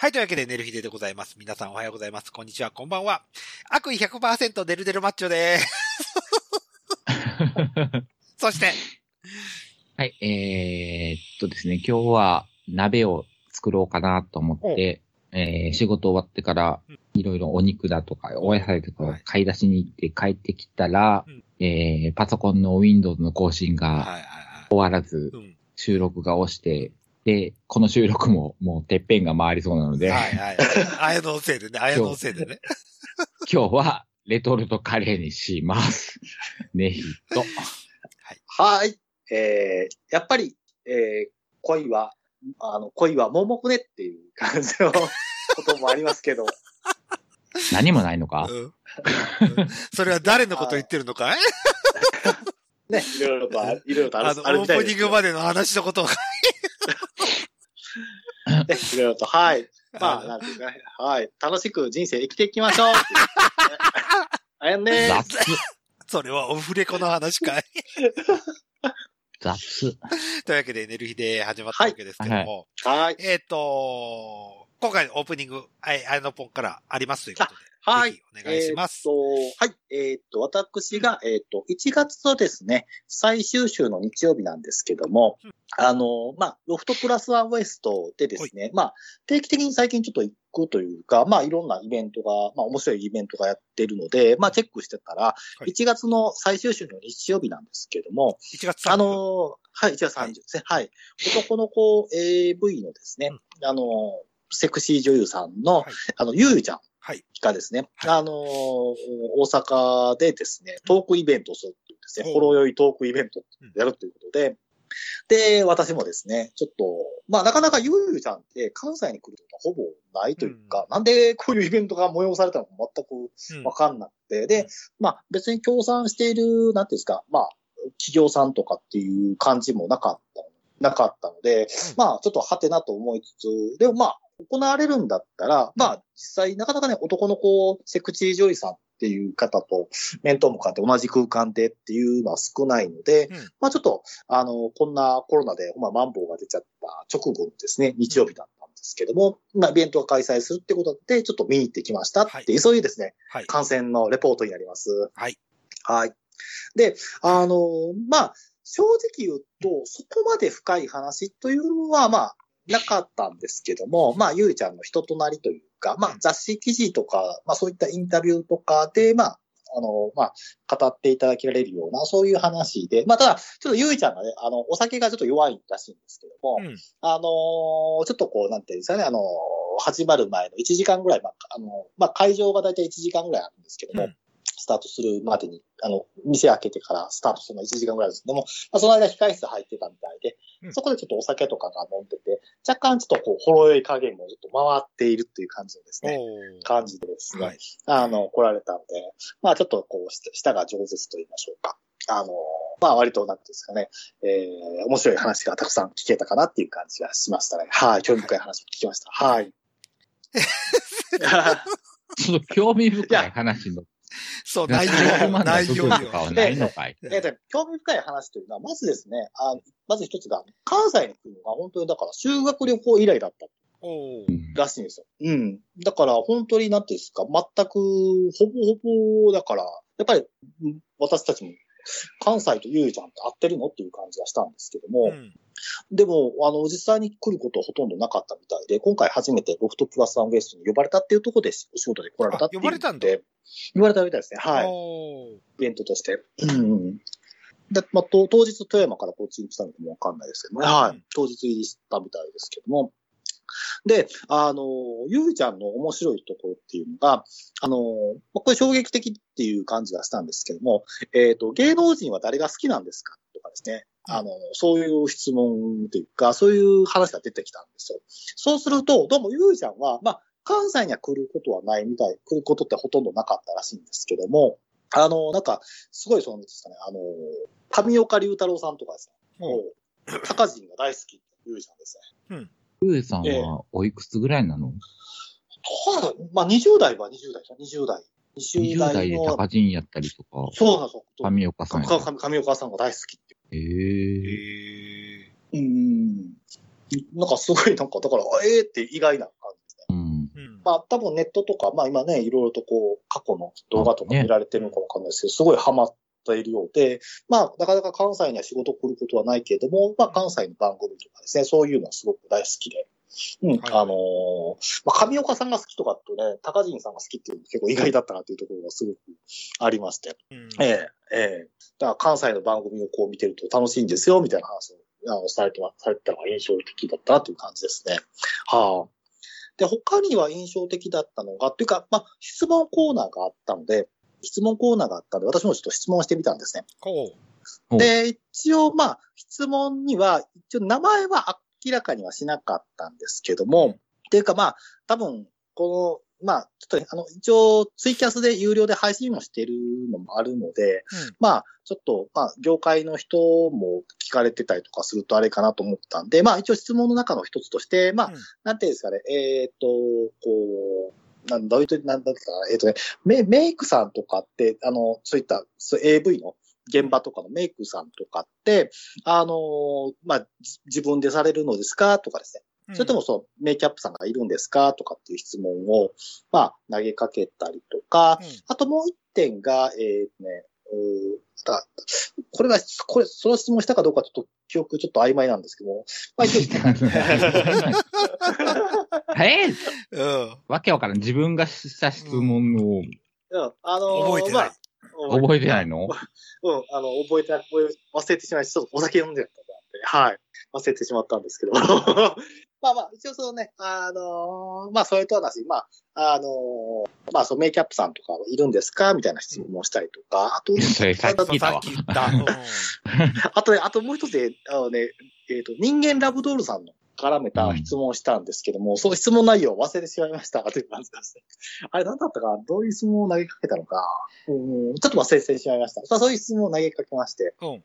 はい、というわけで、寝る日ででございます。皆さんおはようございます。こんにちは、こんばんは。悪意100%デルデルマッチョでーす。そして、はい、えー、っとですね、今日は鍋を作ろうかなと思って、えー、仕事終わってからうん、いろいろお肉だとか、お野菜とか買い出しに行って帰ってきたら、うんえー、パソコンの Windows の更新がはいはいはい。終わらず、うん。収録が押して、で、この収録ももうてっぺんが回りそうなので、はいはい。あやののせいでね、あやののせいでね。今日はレトルトカレーにします。ねひと。はい。えー、やっぱり、えー、恋は、あの、恋は盲目ねっていう感じの こともありますけど、何もないのか？うん。うんそれは誰のこと言ってるのかい？ね、いろいろとあ、いろいろとああの、るあるオープニングまでの話のことを。ね、いろいろと、はい。まあ、なんていうかね、はい。楽しく人生生きていきましょう。あやんね雑。それはオフレコの話かい雑。というわけで、寝る日で始まったわけですけども。はい。えっ、と、今回のオープニング、あやのぽんからありますということで。はいお願いします。えーっと、はい。えーっと、私が、えーっと、1月のですね、最終週の日曜日なんですけども、あの、まあ、ロフトプラスワンウエストでですね、まあ、定期的に最近ちょっと行くというか、まあ、いろんなイベントが、まあ、面白いイベントがやってるので、まあ、チェックしてたら、い1月の最終週の日曜日なんですけども、1月30あの、はい、1月30ですね。はい。男の子 AV のですね、あの、セクシー女優さんの、はいあの、ゆうちゃんはい。がですね、はい。あのー大阪でですね、トークイベントをするっていうですね、ほろ酔いトークイベントをやるということで、で、私もですね、ちょっと、まあなかなかゆうゆうちゃんって関西に来ることがほぼないというか、なんでこういうイベントが催されたのか全くうん。わかんなくて、うん。で、まあ別に協賛している、なんていうんですか、まあ企業さんとかっていう感じもなかった、なかったので、うん。まあちょっとハテなと思いつつ、でもまあ行われるんだったら、まあ実際なかなかね、男の子セクチー女優さんっていう方と面と向かって同じ空間でっていうのは少ないので、うんまあちょっと、あの、こんなコロナで、まあ、マンボウが出ちゃった直後のですね、日曜日だったんですけども、まあイベントが開催するってことで、ちょっと見に行ってきましたっていう、そういうですね、はい。感染のレポートになります。はい。はい。で、あの、まあ、正直言うと、そこまで深い話というのは、まあ、なかったんですけども、まあ、ゆうちゃんの人となりというか、まあ、雑誌記事とか、まあ、そういったインタビューとかで、まあ、あの、まあ、語っていただけられるような、そういう話で、まあ、ただ、ちょっとゆいちゃんがね、あの、お酒がちょっと弱いらしいんですけども、うん。あのーちょっとこう、なんていうんですかね、あのー始まる前の1時間ぐらい、まあ、あのまあ、会場がだいたい1時間ぐらいあるんですけども、うんスタートするまでに、あの、店開けてからスタートするの1時間ぐらいですけども、まあ、その間控室入ってたみたいで、うんそこでちょっとお酒とかが飲んでて、若干ちょっとこう、ほろ酔い加減もちょっと回っているっていう感じのですね、感じでですね、はい。あの、来られたので、まあちょっとこう、舌舌が饒舌と言いましょうか。あの、まあ割と、なんていうんですかね、えー、面白い話がたくさん聞けたかなっていう感じがしましたね。はい、興味深い話を聞きました。はい。ちょっと興味深い話の、そう、内容、内容の内容よ部分とか。はないのかいえっと、興味深い話というのは、まずですね、あまず一つが、関西に来るのが本当にだから修学旅行以来だったらしいんですよ。うん。だから本当になんていうんですか、全く、ほぼほぼ、だから、やっぱり、うん私たちも、関西とゆうちゃんって合ってるのっていう感じがしたんですけども、うんでも、あの、実際に来ることはほとんどなかったみたいで、今回初めてロフトプラスワンウエストに呼ばれたっていうところでお仕事で来られたっていうあ呼ばれたんだで呼ばれたみたいですね。はい。イベントとして。うん。で、まあ、と当日富山からこっちに来たのかもわかんないですけどね。はうんい。当日入りしたみたいですけども。で、あの、ゆうちゃんの面白いところっていうのが、あの、まあこれ衝撃的っていう感じがしたんですけども、えっ、と、芸能人は誰が好きなんですかとかですね。あの、そういう質問というか、そういう話が出てきたんですよ。そうすると、どうもゆうちゃんは、まあ、関西には来ることはないみたい、来ることってほとんどなかったらしいんですけども、あの、なんか、すごいそのですかね、あの、上岡龍太郎さんとかですね、もう、高人が大好きってゆうちゃんですね。ゆうさんはおいくつぐらいなの？そうだ、まあ、20代は20代ですよ、20代。?20 20代で代の、高人やったりとか、そうなんですよ。神岡さんやかか上岡さんが大好きえう。うん。なんかすごい、なんか、だから、ええって意外な感じですね。まあ多分ネットとか、まあ今ね、いろいろとこう、過去の動画とか見られてるのかわかんないですけど、すごいハマっているようで、まあなかなか関西には仕事来ることはないけれども、まあ関西の番組とかですね、そういうのはすごく大好きで。うん、はいあのーまあ、上岡さんが好きとかとね、高陣さんが好きっていうの結構意外だったなっていうところがすごくありまして。うんええ、ええ。だから関西の番組をこう見てると楽しいんですよ、みたいな話をあのされてま、されてたのが印象的だったなという感じですね。はあ。で、他には印象的だったのが、というか、まあ、質問コーナーがあったので、質問コーナーがあったので、私もちょっと質問してみたんですね。で、一応、まあ、質問には、一応名前は明らかにはしなかったんですけども、っていうかまあ、多分、この、まあ、ちょっとね、あの、一応、ツイキャスで有料で配信もしてるのもあるので、う。うん。まあ、ちょっと、まあ、業界の人も聞かれてたりとかするとあれかなと思ったんで、まあ、一応質問の中の一つとして、まあ、うんなんていうんですかね、えっ、と、こう、なんだ、どういうと、なんだったかな、えっ、とねメ、メイクさんとかって、あの、そういった、そう AV の現場とかのメイクさんとかって、あの、まあ、じ自分でされるのですかとかですね。それともそのメイキャップさんがいるんですかとかっていう質問を、まあ、投げかけたりとか、うん、あともう一点が、えーね、うーだこれは、これ、その質問したかどうかちょっと記憶ちょっと曖昧なんですけども、まあ一応えうん。わけわからん。自分がした質問をうんあのー覚えてない。まあ覚えてないの？うん、あの、覚えて覚え忘れてしまい、ちょっとお酒飲んでたんで、はい。忘れてしまったんですけど。まあまあ、一応そのね、あのーまあ、それとはなし、まあ、あのーまあ、そのメイキャップさんとかはいるんですか？みたいな質問をしたりとか、あと、それさっき聞いたわさっき。言った。うん あとね、あともう一つで、あのね、えっ、と、人間ラブドールさんの絡めた質問をしたんですけども、その質問内容を忘れてしまいましたという感じですね。あれ何だったかな？どういう質問を投げかけたのか、うん、ちょっと忘れてしまいました。まあ、そういう質問を投げかけまして。うん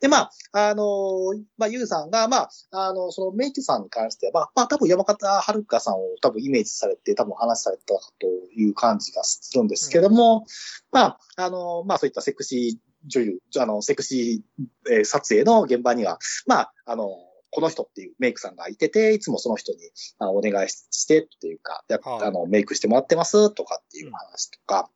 で、まあ、あのーまあ、ゆうさんが、まあ、あの、そのメイクさんに関しては、まあ、まあ、多分山形遥香さんを多分イメージされて、多分話されたという感じがするんですけども、まあ、あの、まあ、そういったセクシー女優、あの、セクシー、えー撮影の現場には、まあ、あの、この人っていうメイクさんがいてて、いつもその人にあのお願いしてっていうか、やはいあの、メイクしてもらってますとかっていう話とか、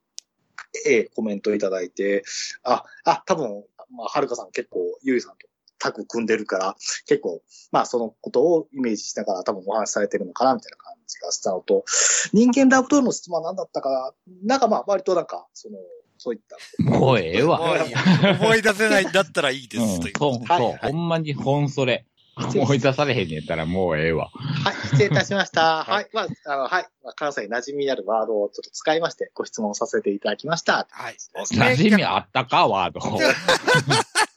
ええコメントいただいて、あ、あ、多分、まあ、はるかさん結構、ゆいさんとタッグ組んでるから、結構、まあ、そのことをイメージしながら多分お話しされてるのかな、みたいな感じがしたのと、人間ラブドールの質問は何だったか、なんかまあ、割となんか、その、そういった。もうええわ。思い出せないんだったらいいです。うんというそう、はいそう、ほんまに本それ。思い出されへんねやったらもうええわ。はい、失礼いたしました。はいはい、まあ、あの、はい、まあ、関西に馴染みあるワードをちょっと使いまして、ご質問させていただきました。はい。馴染みあったか、ワード。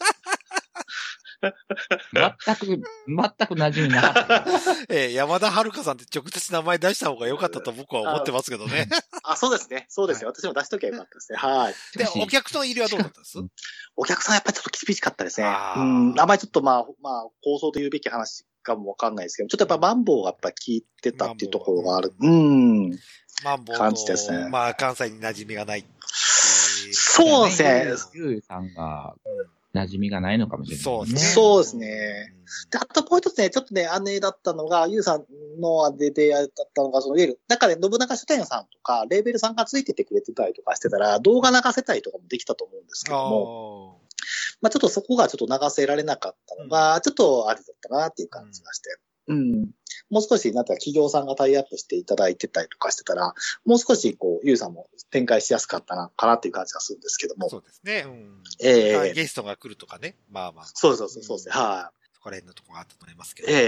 全く、全く馴染みなかった。えー山田遥さんって直接名前出した方が良かったと僕は思ってますけどね。あ、そうですね。そうですよ。私も出しときゃよかったですね。はい。でお客さん入りはどうだったんです？お客さんやっぱりちょっと厳しかったですね。うん。あまりちょっとまあ、まあ、構想と言うべき話かもわかんないですけど、ちょっとやっぱマンボウがやっぱ効いてたっていうところがある。うん。マンボウ感じですねと、まあ、関西に馴染みがない。そうですね。ゆうさんが馴染みがないのかもしれない、そうですね。そうですねで、あともう一つね、ちょっとね、姉だったのが、ゆうさんのあれでやったのが、その、いわゆる、中で信長書店さんとか、レーベルさんがついててくれてたりとかしてたら、動画流せたりとかもできたと思うんですけども、あまあちょっとそこがちょっと流せられなかったのが、ちょっとあれだったなっていう感じがして。うん。もう少し、なんか企業さんがタイアップしていただいてたりとかしてたら、もう少し、こう、ゆうさんも展開しやすかったな、かなっていう感じがするんですけどーも。そうですね。うん。ええゲストが来るとかね。まあまあ。そうそうそう、そうですね。はい。そこら辺のとこがあったと思いますけど。えええ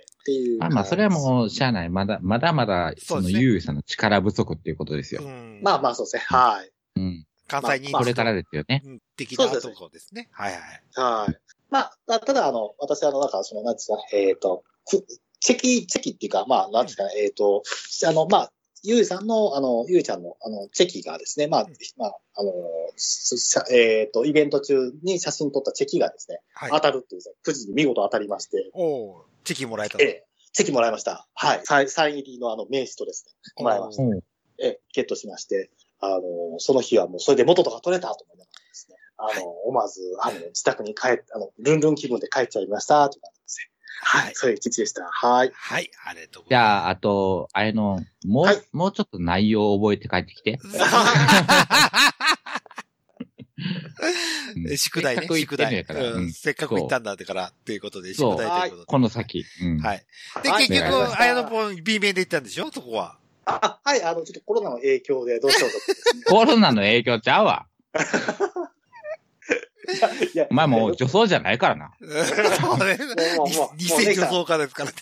えっていう。まあまあ、それはもう、しゃあない。まだ、まだまだ、その、ゆうさんの力不足っていうことですよ。うん。まあまあ、そうですね。はい。うん。関西にまあこれからですよね。うん的なところですね。はいはい。はい。まあ、たただ、あの、私は、あの、なんか、その、なんですかね、えっ、と、くチェキ、チェキっていうか、まあ、なんですかね、えっ、と、あの、まあ、ゆうさんの、あの、ゆうちゃんの、あの、チェキがですね、まあ、まあ、あの、えっ、と、イベント中に写真撮ったチェキがですね、はい。当たるっていう、くじに見事当たりまして、おーチェキもらえたとええチェキもらいました。はい。サインサイン入りのあの、名刺とですね、もらいました。うん。ええ、ゲットしまして、あの、その日はもうそれで元とか取れたと思いながらですね、あの、思わず、あの、自宅に帰っ、あの、ルンルン気分で帰っちゃいました、という感じですね。はい。そういう一日でした。はい。はい、ありがとうごじざいます。ゃあ、あと、あれの、もう、はいもうちょっと内容を覚えて帰ってきて。うん宿題ねせっか、く行宿題。せっかく行ったんだから、っていうことで、宿題ということで。この先。うんはい。で、はい結局、あやのぽん B 面で行ったんでしょ？そこは。あ、はい、あの、ちょっとコロナの影響でどうしようと。コロナの影響ちゃうわ。いやお前もう女装じゃないからな。そうね。もう、もう、もう、偽女装家ですからね。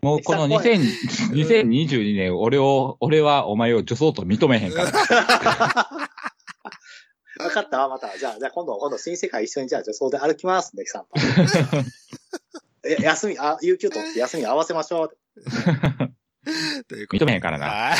もうこの2000 2022年、俺を、俺はお前を女装と認めへんから。分かったわ、また。じゃあ、じゃあ今度、今度新世界一緒にじゃあ女装で歩きますね、散歩。え、休み、あ、有給取って休み合わせましょう。ということで。認めへんからな。はい。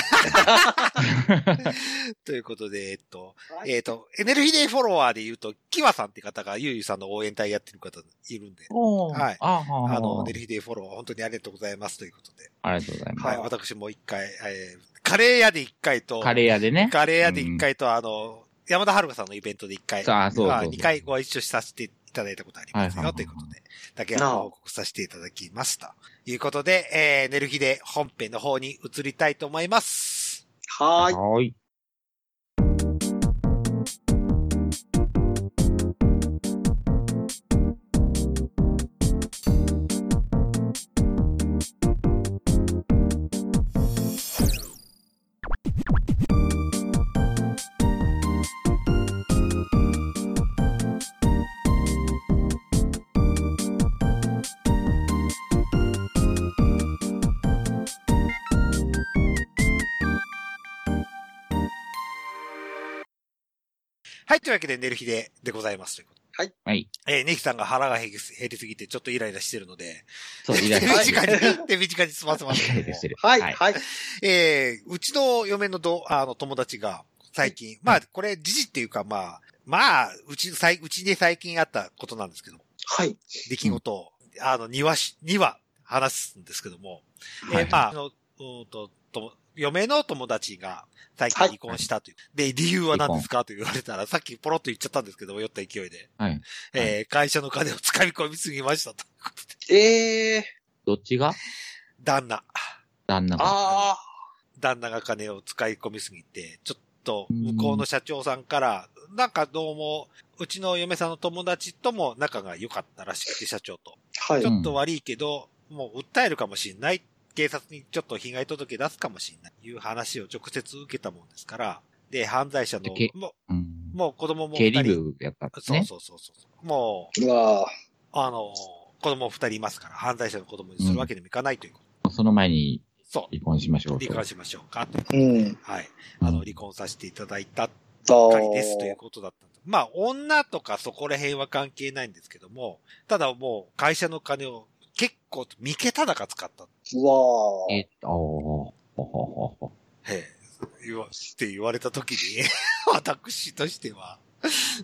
ということで、えっと、はい。えっと、エネルギーデイフォロワーで言うと、キワさんって方がゆうゆうさんの応援隊やってる方いるんで、はい。あの、エネルギーデイフォロワー本当にありがとうございますということで。ありがとうございます。はい、私も一回、えーカレー屋で一回と、カレー屋でね。カレー屋で一回と、あの、山田遥さんのイベントで一回、あ二回ご一緒させていただいたことありますよ、ということで、だけは報告させていただきました。ということで、えー、エネルギーで本編の方に移りたいと思います。はーい。はーい。というわけで、寝る日ででございますということはい。で。えー、ネキさんが腹が減り減りすぎて、ちょっとイライラしてるので、そう、い手らっしゃい。短に、手短に済ませますけどもしてる。はい、はいはい。えー、うちの嫁のど、あの、友達が、最近、まあ、これ、時事っていうか、まあ、まあ、うち、さいうちで最近あったことなんですけど、はい。出来事を、あの、庭し、には話すんですけども、はいえーまあ、あの、うーんと、とも、嫁の友達が最近離婚したという。で、理由は何ですかと言われたら、さっきポロッと言っちゃったんですけども、酔った勢いで。はい。えー会社の金を使い込みすぎましたということで。ええどっちが？旦那。旦那が。あ旦那が金を使い込みすぎて、ちょっと向こうの社長さんから、なんかどうも、うちの嫁さんの友達とも仲が良かったらしくて、社長と。あ、はいち。ょっと悪いけど、もう訴えるかもしれない。警察にちょっと被害届出すかもしれない。いう話を直接受けたもんですから。で、犯罪者のもうんう、もう子供も経理二人。部やったんですそうね。そうそうそう。もう、うわあの、子供二人いますから、犯罪者の子供にするわけにもいかないということ。その前にそう。離婚しましょうと。離婚しましょうか。ということーでうん。はい。うんあの、離婚させていただいたあばかりですということだったんです。まあ、女とかそこら辺は関係ないんですけども、ただもう会社の金を結構三桁高使った。うわえっと、おーほほほほへえ、言わ、って言われた時に、私としては、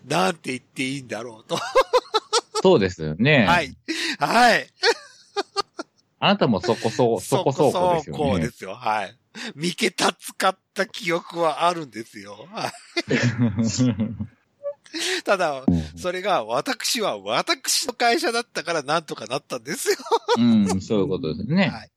なんて言っていいんだろうと。そうですよね。はい。はい。あなたもそこそ、そこそこですよねそうで。すよ。はい。三桁使った記憶はあるんですよ。はい ただ、それが私は私の会社だったからなんとかなったんですよ。うん、そういうことですね。はい。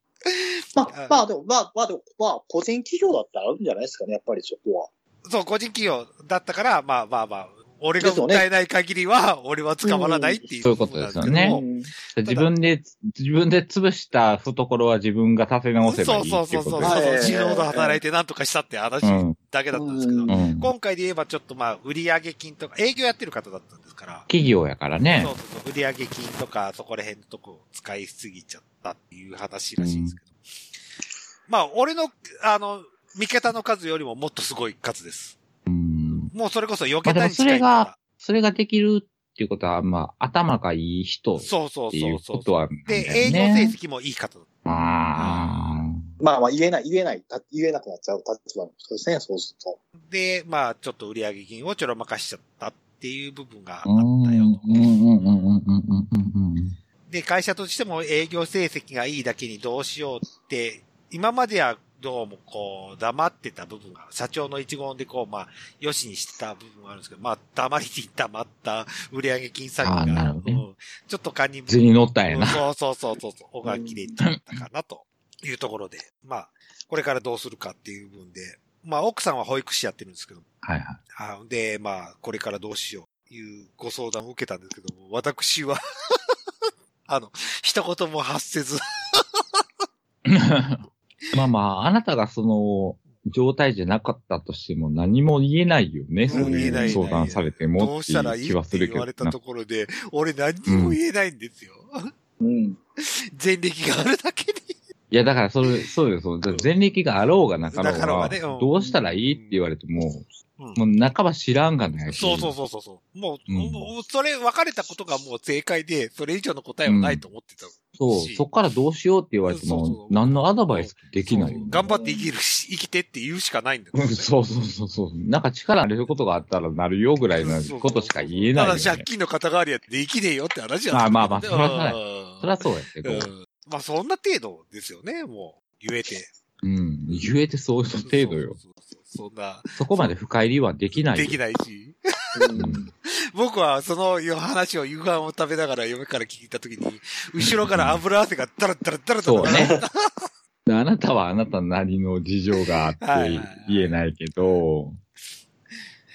まあ、まあでも、まあ、まあでも、まあ、個人企業だったらあるんじゃないですかね、やっぱりそこは。そう、個人企業だったから、まあまあまあ、俺が訴えない限りは、俺は捕まらないっていう、そういうことですよね。うん自分で、自分で潰した懐は自分が立て直せばいいそうっていううことそそうそう。自動で働いてなんとかしたって話うん。だけだったんですけど、うん。うん。今回で言えばちょっとまあ、売上金とか、営業やってる方だったんですから、企業やからね。そう。そうそう、売上金とか、そこら辺のとこを使いすぎちゃったっていう話らしいんですけど。まあ、俺の、あの、見方の数よりももっとすごい数です。うん。もうそれこそ避けたに近いそれがかそれができるっていうことは、まあ、頭がいい人そうそうていうそうそうで、よ営業成ね。績もいい方だっあまあまあ、言えない、言えない、た言えなくなっちゃう立場の人ですね、そうすると。た。で、まあ、ちょっと売上金をちょろまかしちゃったっていう部分がああ。ったうん、よと。うん、うん、うん、うん、うん、うん、うん。で、会社としても営業成績がいいだけにどうしようって、今まではどうもこう、黙ってた部分が、社長の一言でこう、まあ、よしにしてた部分があるんですけど、まあ、黙りに黙った売上金詐欺が、ねうんちょっと堪忍図に乗ったんやな。そうそうそうそうそう。おが切れちゃったかなというところで、まあ、これからどうするかっていう部分で、まあ、奥さんは保育士やってるんですけど、はいはい。あで、まあ、これからどうしようというご相談を受けたんですけども、私は あの、一言も発せず まあまあ、あなたがその、状態じゃなかったとしても何も言えないよね。そういいう相談されてどもっていうしたらいいう気はってするけどな。言われたところで、俺何にも言えないんですよ。うん。前歴があるだけに。いや、だからそれ、そうです。そう前歴があろうがなかろうが、どうしたらいいって言われても、うんもう半ば知らんがないし。そうそうそうそうそう。もう、うんもうそれ分かれたことがもう正解で、それ以上の答えはないと思ってた。そう、しそっからどうしようって言われてそうそうも、何のアドバイスできないよね。そう頑張って生きるし、生きてって言うしかないんだようん そうそうそうそう。なんか力あることがあったらなるよぐらいのことしか言えないよ、ね。ただ借金の肩代わりやって生きねえよって話まあまあまあうんそりゃそうやそうやけど。うんまあそんな程度ですよね、もう。言えて。うん。言えてそういう程度よ。そうそうそうそんな、そこまで深入りはできないよ。できないし。うん僕はその話を夕飯を食べながら嫁から聞いたときに、後ろから油汗がダラダラダラダラ。そうね。であなたはあなたなりの事情があって言えないけど、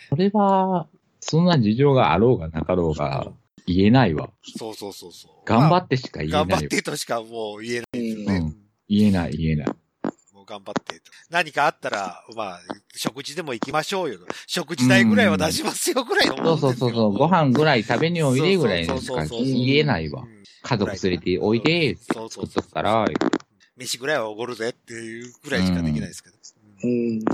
それは、そんな事情があろうがなかろうが言えないわ。そうそうそうそう。頑張まってしか言えあないわ。頑張ってとしかもう言えないね。うん言えない言えない。頑張ってと。何かあったら、まあ、食事でも行きましょうよ。食事代ぐらいは出しますよぐらいのもんそうですよそうそうそう、ご飯ぐらい食べにおいでぐらいのしかそうそうそうそう言えないわう。ん家族連れておいでそうそう作っとくから、飯ぐらいはおごるぜっていうぐらいしかできないですけど。ううんん。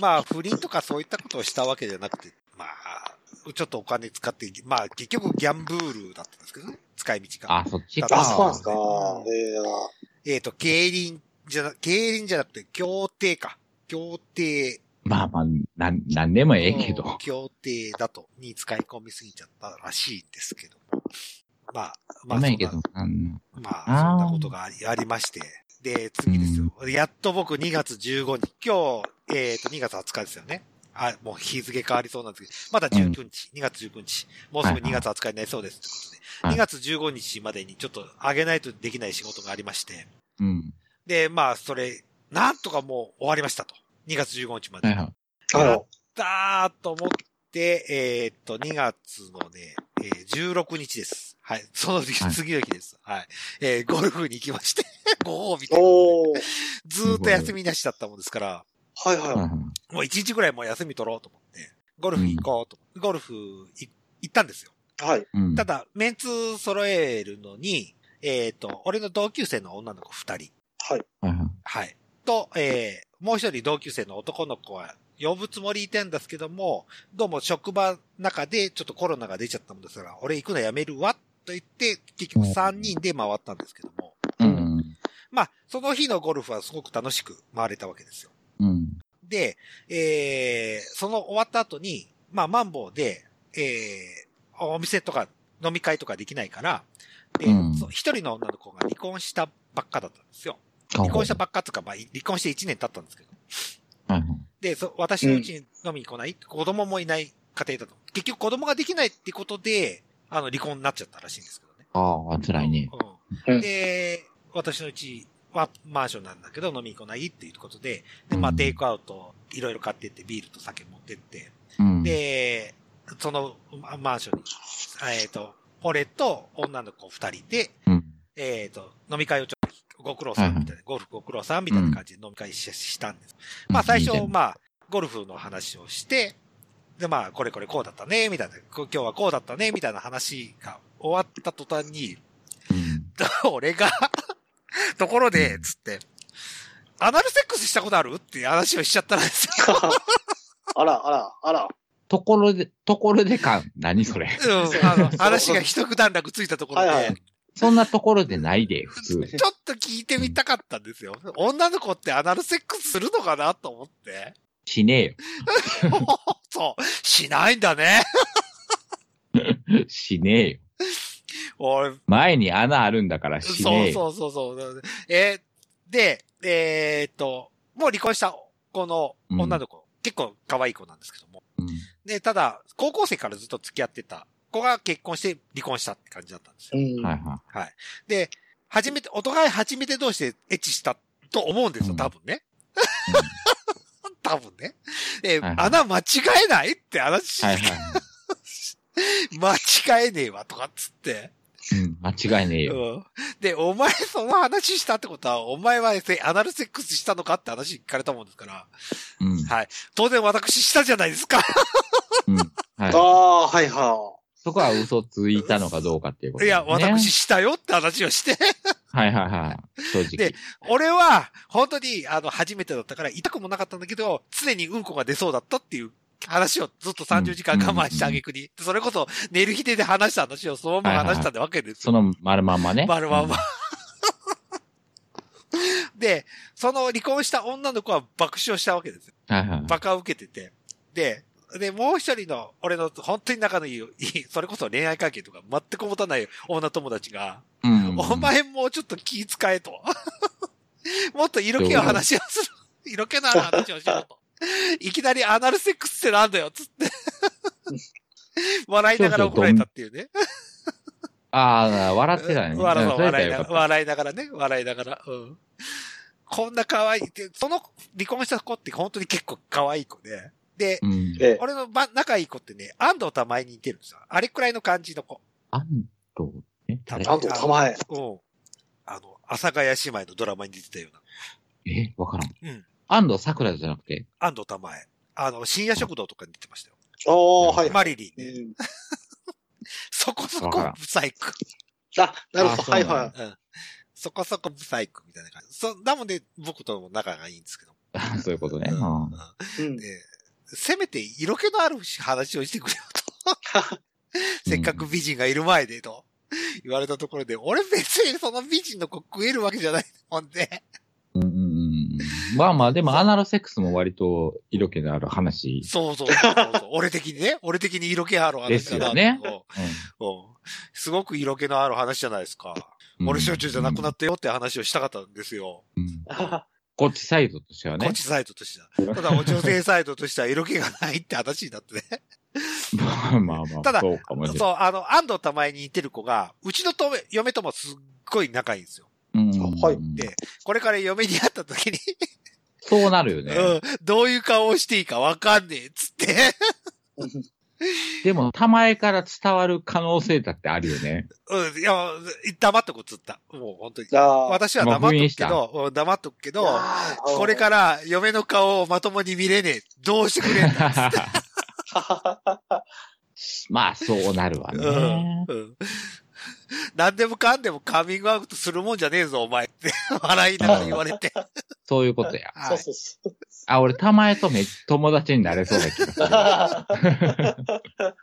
まあ、不倫とかそういったことをしたわけじゃなくて、まあ、ちょっとお金使って、まあ、結局ギャンブールだったんですけどね。使い道が。あ、そっちああ、そうなんかです。か。えええっ、と、競輪じゃな、競輪じゃなくて、協定か。協定。まあまあ、なん、なんでもええけうんど。協定だと、に使い込みすぎちゃったらしいんですけども。まあ、まあ、けどそんな、あのまあ、そんなことがありありまして。で、次ですよ。やっと僕2月15日、今日、えっ、と、2月20日ですよね。あ、もう日付変わりそうなんですけど、まだ19日、2月19日、もうすぐ2月20日になりそうですってことで、はい2月15日までにちょっと上げないとできない仕事がありまして、うん。で、まあ、それ、なんとかもう終わりましたと。2月15日まで。はいはい。あやったーと思って、えーっと、2月のね、えー16日です。はい。その次の日です。はい。えーゴルフに行きまして、ご褒美と。ずーっと休みなしだったもんですから、はいはい。はいはいもう1日ぐらいもう休み取ろうと思って、ゴルフ行こうと思って、ゴルフい行ったんですよ。はい。うんただ、メンツ揃えるのに、えーっと、俺の同級生の女の子2人。はい。はい。と、えー、もう一人同級生の男の子は呼ぶつもりいたんですけども、どうも職場の中でちょっとコロナが出ちゃったもんですから、俺行くのやめるわ、と言って、結局3人で回ったんですけども。うん。まあ、その日のゴルフはすごく楽しく回れたわけですよ。うん。で、えー、その終わった後に、まあ、マンボウで、えー、お店とか飲み会とかできないから、で、うんそう一人の女の子が離婚したばっかだったんですよ。離婚したばっかっていうか、まあ、離婚して1年経ったんですけど。はいはいで、そ私のうちに飲みに来ない、子供もいない家庭だと。結局子供ができないってことで、あの、離婚になっちゃったらしいんですけどね。ああ、辛いね。うん。うんで、私のうちはマンションなんだけど飲みに来ないっていうことで、で、まあ、うんテイクアウトいろいろ買ってって、ビールと酒持ってって、うん。で、そのまマンションに、えっ、と、俺と女の子二人で、うん。えっ、と、飲み会をちょっとご苦労さんみたいな、ゴルフご苦労さんみたいな感じで飲み会ししたんです。まあ最初まあ、ゴルフの話をして、で、まあ、これこれこうだったね、みたいな、こ今日はこうだったね、みたいな話が終わった途端に、うん。俺が、ところで、つって、アナルセックスしたことある？っていう話をしちゃったんですよ。あら、あら、あら。ところで、ところでか、何それ。うん、あの、話が一段落ついたところで、はいはいそんなところでないで、普通。ちょっと聞いてみたかったんですよ。女の子ってアナルセックスするのかなと思って。しね そう、しないんだね。えよ。しねえよ。俺、前に穴あるんだからしそうねえよ。そうそうそう。えーで、えーっと、もう離婚した子の女の子、結構可愛い子なんですけども。うんで、ただ、高校生からずっと付き合ってた子が結婚して離婚したって感じだったんですよ。うん。はいははい。で、初めて、お互い初めて同士でエッチしたと思うんですよ、うん多分ね。多分ね。で、はいはい穴間違えないって話、い。はいはい。間違えねえわ、とかっつって。うん、間違いねえよ。うん。で、お前その話したってことは、お前はせアナルセックスしたのかって話聞かれたもんですから。うん。はい。当然私したじゃないですか。うん。はいあ。あ、はいはそこは嘘ついたのかどうかっていうこといや。私したよって話をして。はいはいはい。正直。で俺は、本当に、あの、初めてだったから、痛くもなかったんだけど、常にうんこが出そうだったっていう話をずっと30時間我慢してあげくに、それこそ、寝る日で話した話をそのまま話したわけですよ。その丸まんまね。丸まんま で、その離婚した女の子は爆笑したわけです。はいはい。バカを受けてて。で、で、もう一人の、俺の本当に仲のいい、それこそ恋愛関係とか全く持たない女友達が、うん。お前もうちょっと気遣えと。もっと色気の話をする。色気のある話をしろと。いきなりアナルセックスってなんだよ、つって。笑いながら怒られたっていうね。ああ、笑ってたね。笑いながら、笑いながらね、笑いながら。うん。こんな可愛いって、その離婚した子って本当に結構可愛い子で。で、うんい。。ええ。俺のば仲いい子ってね、安藤玉江に似てるんですよ。あれくらいの感じの子。安藤ね？誰安藤玉江。うん。あの、阿佐ヶ谷姉妹のドラマに出てたような。えわからん。うん。安藤桜じゃなくて？安藤玉江。あの、深夜食堂とかに出てましたよ。ああ、はい。マリリンね。うん そこそこブサイク。あ、なるほど。はいはうん。そこそこブサイクみたいな感じ。そ、なので僕とも仲がいいんですけど。そういうことね。うんうんうんい。うん。で、せめて色気のある話をしてくれよと。せっかく美人がいる前でと言われたところで、俺別にその美人の子食えるわけじゃないもんで。うんうんうん。まあまあ、でもアナルセックスも割と色気のある話。そうそうそうそう。俺的にね、俺的に色気ある話だなと。ですよねうんうんすごく色気のある話じゃないですか。うん俺、焼酎じゃなくなっったよって話をしたかったんですよ。うん こっちサイドとしてはねこっ。ちサイドとしては。ただ、女性サイドとしては色気がないって話になってね。まあまあまあ、ただそうかもしれない。そう、あの、安藤玉江に似てる子が、うちのとめ嫁ともすっごい仲いいんですよ。うんはいでこれから嫁に会った時に、そうなるよね。うん、どういう顔をしていいかわかんねえ、っつって。でも、たまえから伝わる可能性だってあるよね。うん、いや、黙っとくっつった。もう本当に。私は黙っとくけど、うん黙っとくけど、これから嫁の顔をまともに見れねえ。どうしてくれんだっつって。まあ、そうなるわね。うん。うん。何でもかんでもカミングアウトするもんじゃねえぞ、お前って。笑いながら言われて。そういうことや。はいそうそうそう。あ、俺、たまえとめ友達になれそうだ気がする。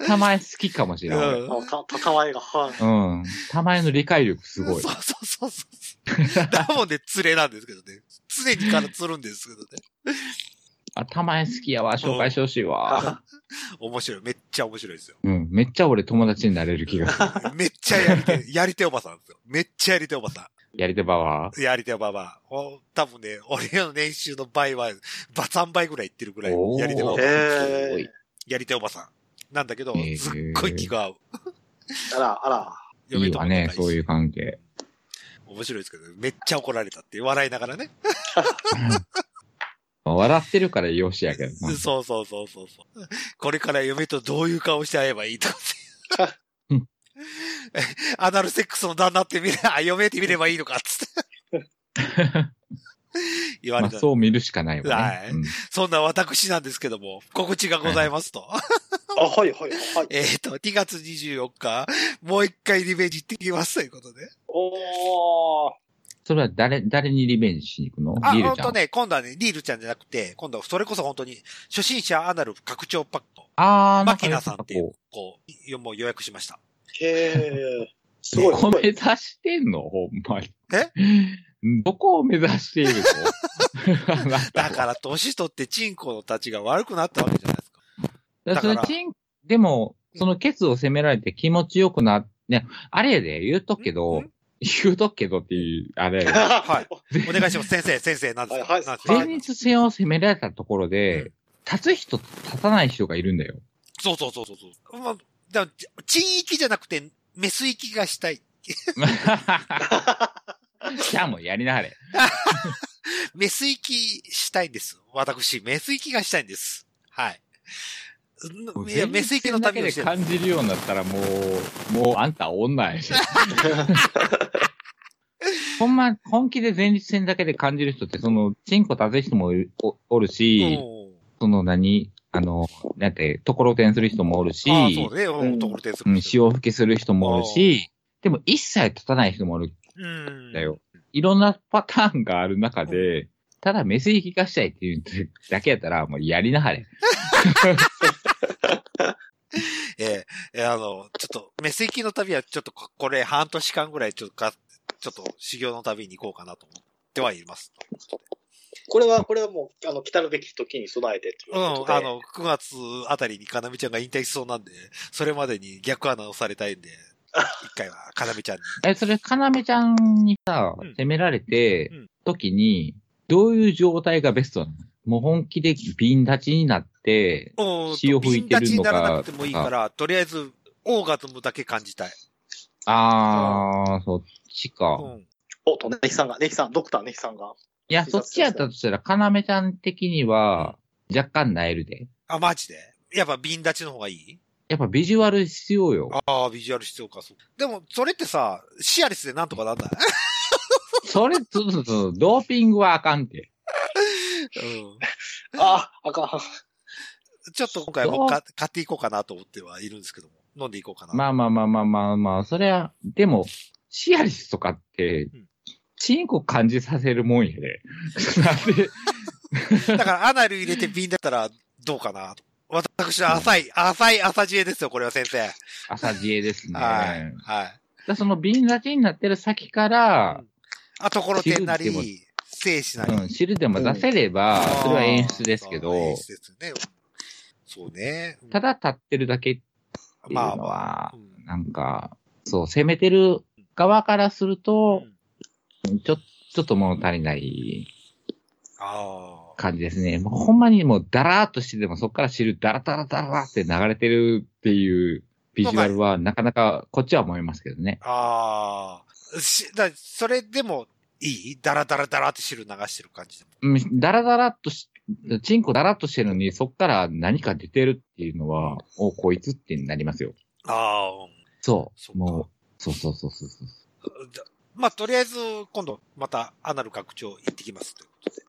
たまえ好きかもしれない。うんた、たかわいが、はい。うん。たまえの理解力すごいそう。そうそうそう。だもんで連れなんですけどね。常にから釣るんですけどね。あ、たまえ好きやわ、紹介してほしいわ。面白い。めっちゃ面白いですよ。うん。めっちゃ俺友達になれる気がする。めっちゃやり手、やり手おばさんですよ。めっちゃやり手おばさやり手ばは。ん。やり手おばば。お多分ね、俺の年収の倍は、バ3倍ぐらいいってるぐらい、やり手おばへすごいえ。やり手おばさん。なんだけどすっごい気が合う。あら、あら。いいわね、そういう関係。面白いですけど、めっちゃ怒られたって笑いながらね。笑ってるからよしやけどな。そ うそうそうそうそう。これから嫁とどういう顔して会えばいいとかってうん。アナルセックスの旦那って見れ、あ、嫁って見ればいいのかっつって。言われた。まあそう見るしかないわはい。ねうんそんな私なんですけども、告知がございますと。あ、はい、はい、はい。えっと、2月24日、もう一回リベンジ行ってきますということで。おー。それは誰、誰にリベンジしに行くの？あ、リールちゃん。ほんとね、今度はね、リールちゃんじゃなくて、今度はそれこそ本当に、初心者アナル拡張パッド、あー、マキナさんっていうこ、こう、もう予約しました。へえ。すう、ごい。どこ目指してんの？ほんまに。え？どこを目指しているの？だから、年取ってチンコの立ちが悪くなったわけじゃないですか。ら、だからチン、でも、そのケツを責められて気持ちよくな、ね、あれやで、言うとくけんどん、言うとくけどっていう、あれ はい。お願いします。先生、先生、なんですか、はい前立腺を責められたところで、立つ人と立たない人がいるんだよ。そうそうそうそうそう。まあ、だからチン息じゃなくて、メス息がしたい。じゃあもうやりなはれ。メス息したいんです。私、メス息がしたいんです。はい。いや、メス息の旅をしてる。だけで感じるようになったらもう、もうあんた女やし。ほんま、本気で前立腺だけで感じる人って、その、チンコ立つ人もおおるし、うんその何、あの、なんて、ところてんする人もおるし、そうね。んん、ところてんすうん、る。潮吹きする人もおるし、でも一切立たない人もおるうんんだよ。。いろんなパターンがある中で、ただメス引きがしたいっていうだけやったら、もうやりなはれ。ええええあの、ちょっと、メス息の旅はちょっとこ、これ半年間ぐらいちょっとか、ちょっと修行の旅に行こうかなと思ってはいます。これは、これはもう、あの、来たるべき時に備えてううん。あの、9月あたりにかなみちゃんが引退しそうなんで、それまでに逆穴をされたいんで、一回はかなみちゃんに。え、それ、かなめちゃんにさうん、責められてうん、時に、どういう状態がベストなの？もう本気で瓶立ちになって、うん潮吹いてるのか瓶立ちにならなくてもいいから、とりあえず、オーガズムだけ感じたい。あー、そっちか。うん。おっと、ネヒさんが、ネヒさん、ドクターネヒさんが。いや、そっちやったとしたら、かなめちゃん的には、若干なえるで。あ、マジで？やっぱ瓶立ちの方がいい？やっぱビジュアル必要よ。ああ、ビジュアル必要か、そう。でも、それってさ、シアリスでなんとかなんない？それ、そうそうそう、ドーピングはあかんて。うん。あ、あかん。ちょっと今回もか買っていこうかなと思ってはいるんですけども。飲んでいこうかな。まあまあまあまあまあまあ、それは、でも、シアリスとかってん、チンコ感じさせるもんやで。なんで、だから、アナル入れて瓶だったらどうかなと。私は浅い、浅い朝知恵ですよ、これは先生。朝知恵ですね。はい。はい。だその瓶立ちになってる先から、あところてんなり、精子なり。うん、汁でも出せれば、それは演出ですけど演出ですね。そうね。ただ立ってるだけっていうまあのはなんか、そう、攻めてる側からするとう、んちょ、ちょっと物足りない。感じですね。もうほんまにもうダラーっとしててもそこから汁ダラダラダラって流れてるっていうビジュアルはなかなかこっちは思いますけどね。ああ。し、だ、それでもいい？ダラダラダラって汁流してる感じダラダラっとし、チンコダラっとしてるのにそっから何か出てるっていうのは、お、こいつってなりますよ。ああ、うんそ。そうっかもう、そうそうそうそうまあ、とりあえず、今度、また、アナル拡張行ってきますということで。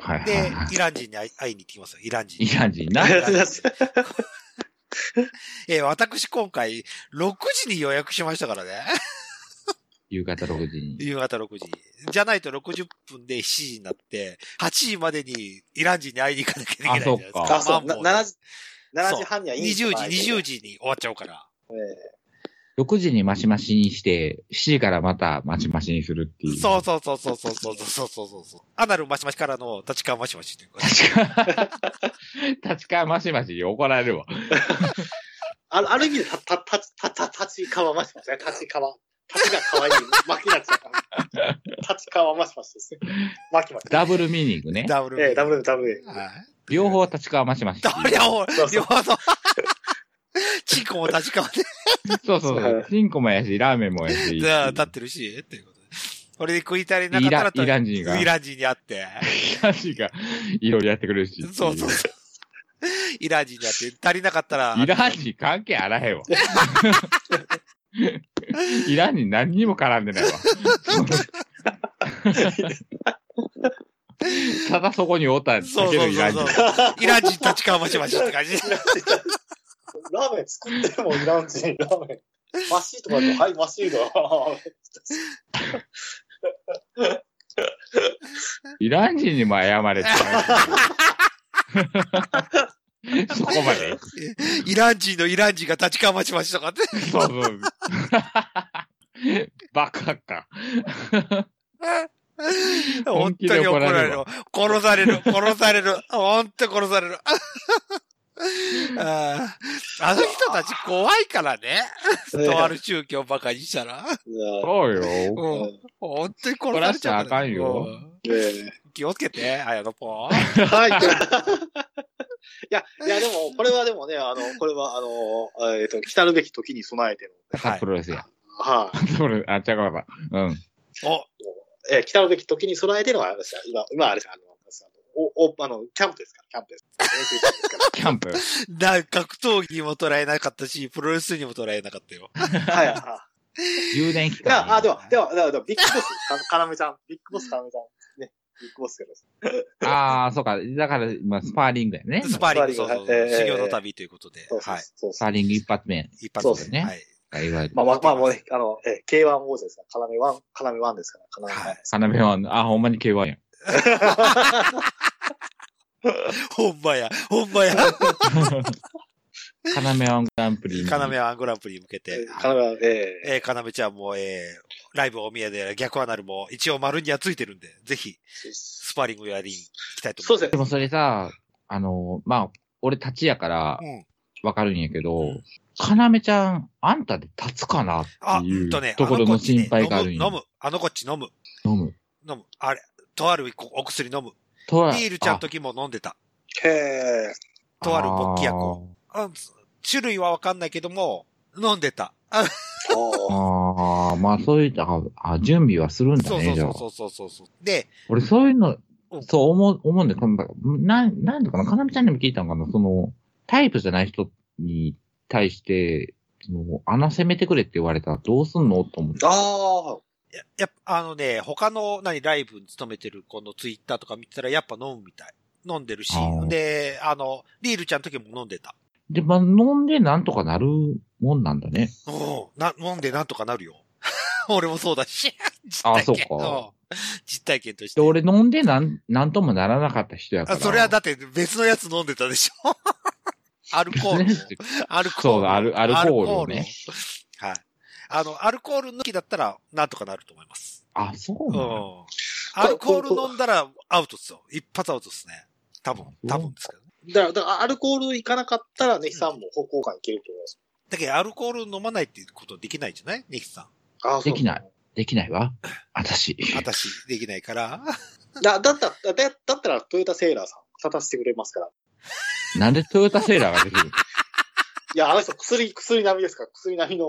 はいはいでは、い。イラン人に会いに行ってきますよ、イラン人に。イラン人な？えー私今回、6時に予約しましたからね。夕方6時に。夕方6時。じゃないと60分で7時になって、8時までにイラン人に会いに行かなきゃいけないじゃないですか。あそっかあ、そう、まあもな7時、7時半には20いい時、20時に終わっちゃうから。え6時にマシマシにして、7時からまたマシマシにするっていう。そうそうそうそうそうそうそうそうそうそう。アナルマシマシからの立川マシマシっていうか。確か、立川マシマシに怒られるわ。あるある意味で、た、た、た、た、た、立ち川ましましね。立ち川。立ちが可愛い。巻きになっちゃうから。立ち川ましましですね。巻きまし。ダブルミーニングね。ダブル。ええ、ダブル、ダブル。はい。両方立川マシマシ。両方、そうそう両方の、チンコも立川で、そうそうそう。チンコもやし、ラーメンもやし。じゃあ立ってるし、っていうことで。これで食い足りなかったらとイランイラン人がイラン人に会って。イラン人がいろいろやってくれるし。そうそうそう。イラン人に会って、足りなかったら、イラン人関係あらへんわ。イラン人何にも絡んでないわ。ただそこにおっただけのイラン人そうそう。イラン人立川ましましって感じ。ラーメン作ってもいらんし、ラーメン。マシーとかだと、はい、マシーだ。イラン人にも謝れって話。そこまで？イラン人のイラン人が立川ましましとかって。そうそう。バカか。本当に怒られる。殺される、殺される。本当に殺される。あの人たち怖いからね。とある宗教ばかりしたら。そうよ。うん本当に殺されちゃうあかんよ気をつけて、あやのぽはい。いや、いや、でも、これはでもね、あの、これは、あの、えっ、と、来たるべき時に備えての。ハプロレスや。はい、プロレス、あ、違うか。うん。お、えー来たるべき時に備えてのは、あれですよ今、今あれですよあの、お、お、あの、キャンプですから、キャンプです。キャンプ。だ、格闘技にも捉えなかったし、プロレスにも捉えなかったよ。ら。はい、はい。充電期いや、間。あ、では、では、では、ビッグボス、か、かなめちゃん、ビッグボスかなめちゃん、ね、ビッグボスです。ああ、そうか。だから、まあ、スパーリングやね。スパーリング、そうそうそう、えー。修行の旅ということで。はい。そうスパーリング一発目。一発そうですね。はい。い。わゆる。まあまあ、まあもうね、あの、えー、K1 王者ですから、かなめ1、かなめ1ですから、かなめ1です。カナメは、あ、ほんまに K1 や。ほんまや、ほんまや。カナメワングランプリに。カナメワングランプリに向けて。えーかなめ1、ええー、かなめちゃんも、えー、ライブお宮で逆アナルも一応丸にはついてるんで、ぜひ、ー、スパーリングやりに行きたいとそうですね。でもそれさ、あの、まあ、俺立ちやからうん。わかるんやけど、うんかなめちゃん、あんたで立つかなってあ、いううんとね、ところの心配があるんや。飲む、飲む。あのこっち飲む。飲む。飲む。あれ、とあるお薬飲む。とはビールちゃん時も飲んでた。へえ。とある勃起薬を。あ種類はわかんないけども、飲んでた。ああまあそういう、あ、あ準備はするんだそうね、じゃあ。そうそうそうそう。で、俺そういうのうん、そう思う、思うんで、なん、なんだかな、かなみちゃんにも聞いたのかな、その、タイプじゃない人に対して、その、穴攻めてくれって言われたらどうすんのと思って。あ。あや、やっぱ、あのね、他の、何、ライブに勤めてるこのツイッターとか見てたら、やっぱ飲むみたい。飲んでるしで、あの、リールちゃん時も飲んでた。で、まあ、飲んでなんとかなるもんなんだね。うん。な、飲んでなんとかなるよ。俺もそうだし。実あ。そうかん実体験として。で、俺飲んでなん、なんともならなかった人やから。あ、それはだって別のやつ飲んでたでしょ アルコール。アルコール。そうアルアルコールねはい。あの、アルコール抜きだったら、なんとかなると思います。あ、そううなのん。アルコール飲んだらアウトですよ。一発アウトですね。多分、多分ですけどね。だから、だからアルコールいかなかったら、ネヒさんも歩行感いけると思います。だけど、アルコール飲まないっていうことできないじゃない？ネヒさん。あできない。できないわ。私。私、できないから。だ、だったら、だだったらトヨタセーラーさん、立たせてくれますから。なんでトヨタセーラーができる？いや、あの人、薬、薬並みですから、薬並みの、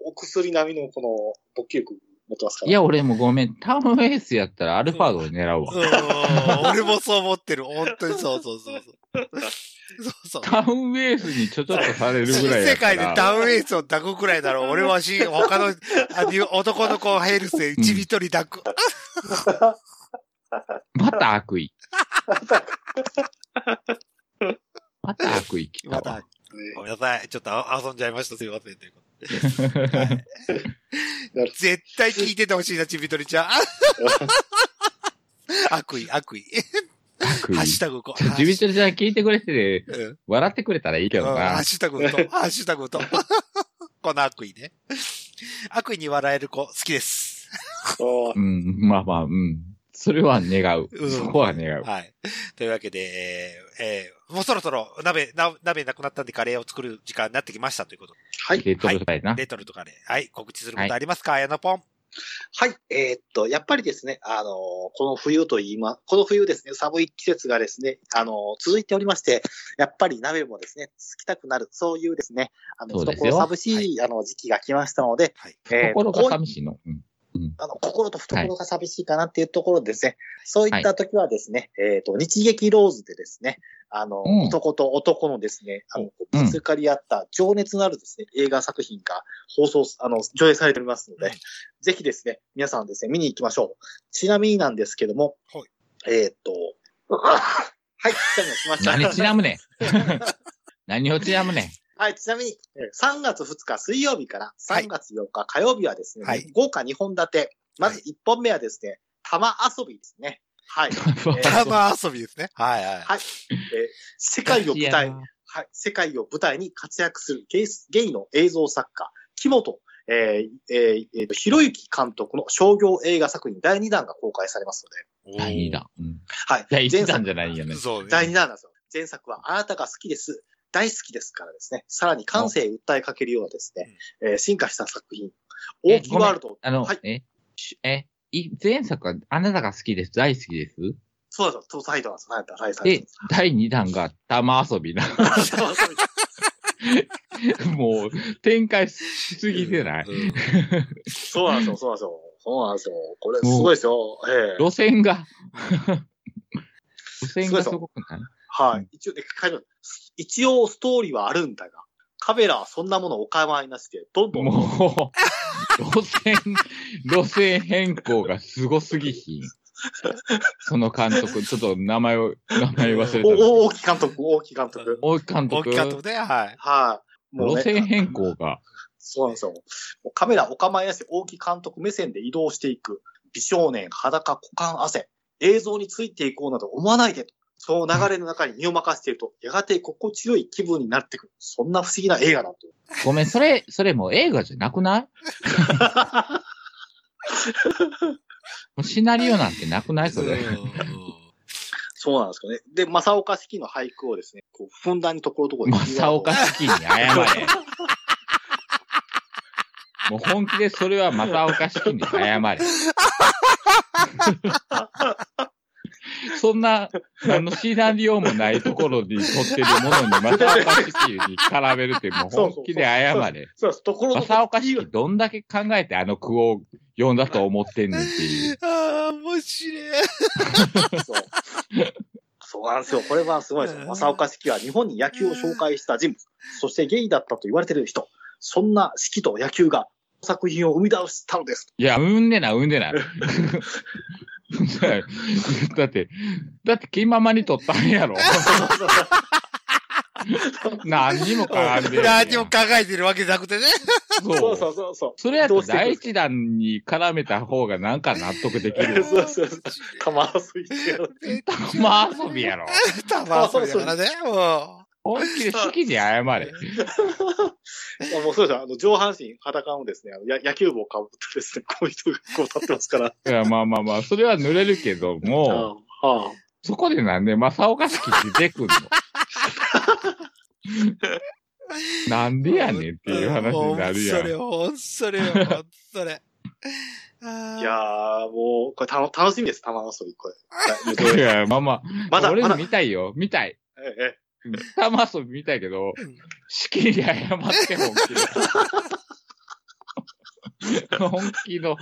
お薬並みのこの、勃起力持ってますから。いや、俺もごめん。タウンエースやったらアルファードを狙うわ。うん。俺もそう思ってる。本当にそうそうそうそう。そうそう。タウンエースにちょちょっとされるぐらいや世。界でダウンエースを抱くくらいだろう。俺はし、他の、男の子ヘルスでちびとり抱く。また悪意。また悪意来たまたわ。、ごめんなさい。ちょっとあ遊んじゃいました。すいません。ということではい絶対聞いててほしいな、ちびとりちゃん。悪意、悪意。ハッ。シュタグこう。ジビトルちゃん聞いてくれてて、うん笑ってくれたらいいけどなうんハッ。シュタグと、ハッシュタグと。この悪意ね。悪意に笑える子、好きです。そううん、まあまあ、うん。それは願う。うんそこは願う。はい。というわけで、えーえーもうそろそろ鍋、な鍋なくなったんでカレーを作る時間になってきましたということで。はい。レトルトやな。レトルトカレー。はい。告知することありますか、あやのぽん。はい。えーっと、やっぱりですね、あのーこの冬と言いま、この冬ですね、寒い季節がですね、あのー続いておりまして、やっぱり鍋もですね、つきたくなる、そういうですね、あの、懐寂しい、あの、時期が来ましたので、はい。えー心が寂しいの。うん。あの、心と懐が寂しいかなっていうところでですね、そういった時はですね、えっ、と、日劇ローズでですね、あの、うん男と男のですね、あの、うんぶつかり合った情熱のあるですね、映画作品が放送、あの、上映されておりますので、うんぜひですね、皆さんですね、見に行きましょう。ちなみになんですけども、はいえっ、と、はい、来ました。何ちなむねん。何をちなむねん。はい、ちなみに、えー3月2日水曜日から3月4日火曜日はですね、はい豪華2本立て。まず1本目はですね、玉遊びですね。はい。ー玉遊びですね。はいはい。はい。えー世界を舞台、はい。世界を舞台に活躍するゲイスゲイの映像作家、木本、えーえーえーと、ひろゆき監督の商業映画作品第2弾が公開されますので、第2弾。うん。はい。第1前作弾じゃないよね。そうね。第2弾なんですよ。前作はあなたが好きです。大好きですからですね。さらに感性を訴えかけるようなですね、えー進化した作品。え大きいワールド。あの、はい。え、しえ、い前作はあなたが好きです。大好きですそうなんですよ。タイトなんですよ。タイト、タイで、第2弾が玉遊びな。もう、展開しすぎてない。うんそうなんですよ、そうなんですよ。そうなんですよ。これ、すごいですよ。ええ路線が、路線がすごくない？はい。一応一応ストーリーはあるんだが、カメラはそんなものお構いなしで、どんどん、もう、路線、路線変更がすごすぎひん。その監督、ちょっと名前を、名前忘れた。お大木監督、大木監督。大木監大督きかったね、はい。はい。もう路ね、線変更が、そうなんですよ。カメラお構いなしで大木監督目線で移動していく。美少年、裸、股間、汗。映像についていこうなど思わないでと。その流れの中に身を任せていると、やがて心地よい気分になってくる。そんな不思議な映画だと。ごめん、それ、それもう映画じゃなくない？もうシナリオなんてなくない？それ。うんそうなんですかね。で、正岡式の俳句をですね、こう、ふんだんにところどころで正岡式に謝れ。もう本気でそれは正岡式に謝れ。そんな、あの、シナリオもないところに撮ってるものに正岡式に絡めるってもう本気で謝れ。そうです。ところどこ正岡式どんだけ考えてあの句を読んだと思ってんねんっていう。ああ、面白い。そう。そうなんですよ。これはすごいですよ。正岡式は日本に野球を紹介した人物、そしてゲイだったと言われている人、そんな式と野球が作品を生み出したのです。いや、産んでない、産んでない。だって、だって、気ままに撮ったんやろ。何にも絡んでんねん何も考えてるわけじゃなくてね。そうそうそうそうそれやと第一弾に絡めた方がなんか納得できるわ。そうそうそう。玉遊びっていう。玉遊びやろ。玉遊びだからね。も本気で式に謝れ。い やもうそうですよ。あの、上半身裸のですね、あのや野球帽をかぶってですね、こういう人がこう立ってますから。いや、まあまあまあ、それは濡れるけども、ああそこでなんで正岡式出てくんの？なんでやねんっていう話になるやん。それ、ほんそれよ、ほんそれ。あいやー、もう、これたの楽しみです、玉遊び、これ。いや、まあまあ、まだ、俺見たいよ。見たい。ええ、玉遊び見たいけど、式に謝って本気で。本気の、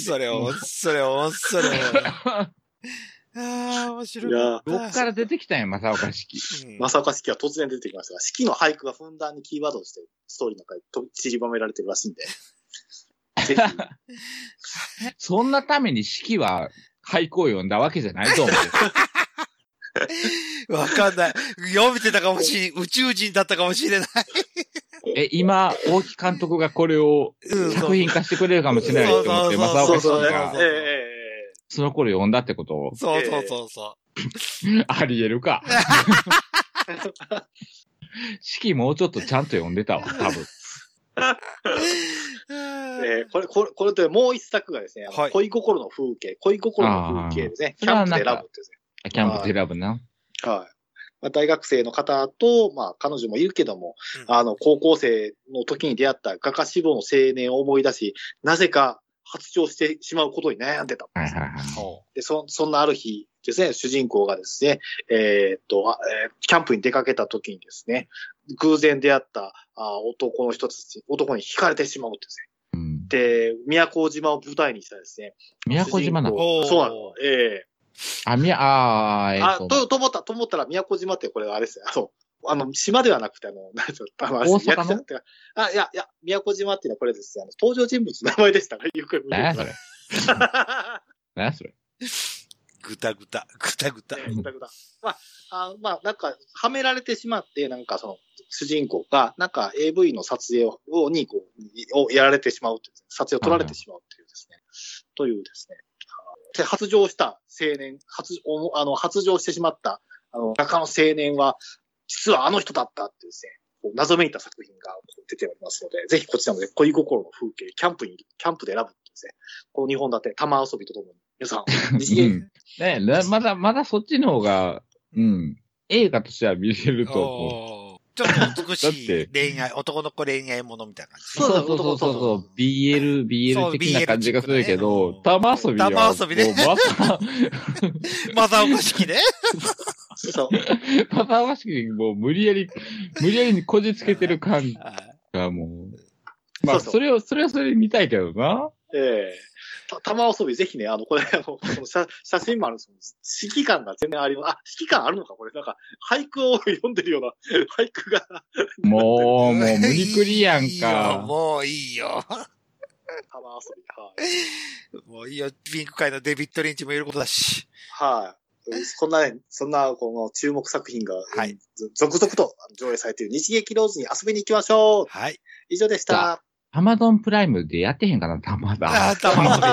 それ、ほんそれ、ほんそれ。ああ、面白いやどっから出てきたんや、正岡式。うん正岡式は突然出てきましたが、式の俳句がふんだんにキーワードとして、ストーリーの中にと散りばめられてるらしいんで。そんなために式は俳句を読んだわけじゃないと思う。わかんない。読めてたかもしれん。宇宙人だったかもしれない。え、今、大木監督がこれをうん作品化してくれるかもしれないと思って、正岡式そうそう、ええがその頃読んだってことそうそうそうそあり得るか。式もうちょっとちゃんと読んでたわ、多分。う。ええこれ、これ、これでもう一作がですね、あのはい恋心の風景、恋心の風景ですね。キャンプでラブってですね。キャンプで選ぶな。はい。まあ、大学生の方と、まあ、彼女もいるけども、うんあの、高校生の時に出会った画家志望の青年を思い出し、なぜか発情してしまうことに悩んでた。はいはいはい。ほで、そ、そんなある日ですね、主人公がですね、えーっと、あえーキャンプに出かけた時にですね、偶然出会ったあ男の人たち、男に惹かれてしまうんですうんね。で、宮古島を舞台にしたですね。宮古島なの？そうなの。ええあ、みや、あーえっ、あ、と、と、と思った、と思ったら宮古島ってこれあれですよ。あの、あの、島ではなくて、あの、なんですか、あの、大あ、いや、いや、宮古島っていうのはこれですよ。あの、登場人物の名前でしたね。よく見何やそれ？何やそれ？ぐたぐた、ぐたぐた。ぐだぐだまあ、あまあ、なんか、はめられてしまって、なんかその、主人公が、なんか AV の撮影を、に、こう、をやられてしまうっていう、撮影を取られてしまうっていうですね。というですね。で、発情した青年、発、おあの、発情してしまった、あの、画家の青年は、実はあの人だったっていうですね、謎めいた作品が出ておりますので、ぜひこちらもね、恋心の風景、キャンプに、キャンプで選ぶっていうですね、こう日本だって玉遊びとともに、皆さん、実現うん。ねなまだ、まだそっちの方が、うん。映画としては見れると思う。ちょっと美しい恋愛、男の子恋愛ものみたいな感じ。そうそうそうそうそう。BL、そう BL 的な感じがするけど、BL 玉遊びは。玉遊びねもうまた、マザー岡式ね。そう。またわしきもう無理やり、無理やりにこじつけてる感がもう。まあ、それを、それはそれで見たいけどな。ええた玉遊びぜひね、あの、これ、あの、この写写真もあるんですけど、指揮感が全然あります。あ、指揮感あるのかこれ、なんか、俳句を 読んでるような、俳句が、もう、もう無理くりやんいいよか。もういいよ。玉遊び。はい。もういいよ。ピンク界のデビッド・リンチもいることだし。はい。こんなね、そんな、この注目作品が、はいず続々と上映されている日劇ローズに遊びに行きましょう。はい。以上でした。アマゾンプライムでやってへんかな、たまあだ。ー、玉遊びね。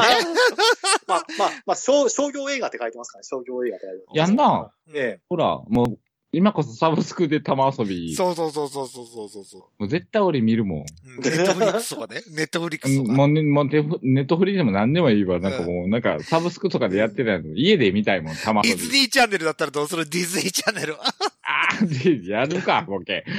まあ、まあ、まあ、商商業映画って書いてますからね、商業映画って書いてます。やんな。ええ。ほら、もう、今こそサブスクで玉遊び。そうそうそうそうそうそうそうそもう絶対俺見るもん。ネットフリックスとかね。ネットフリックスとか。もうね、もうネネットフリでも何でもいいわ。なんかもう、なんかサブスクとかでやってたの。家で見たいもん、玉遊びディズ。ニーチャンネルだったらどうする？ディズニーチャンネル。ああ、で、やるか、ボケ。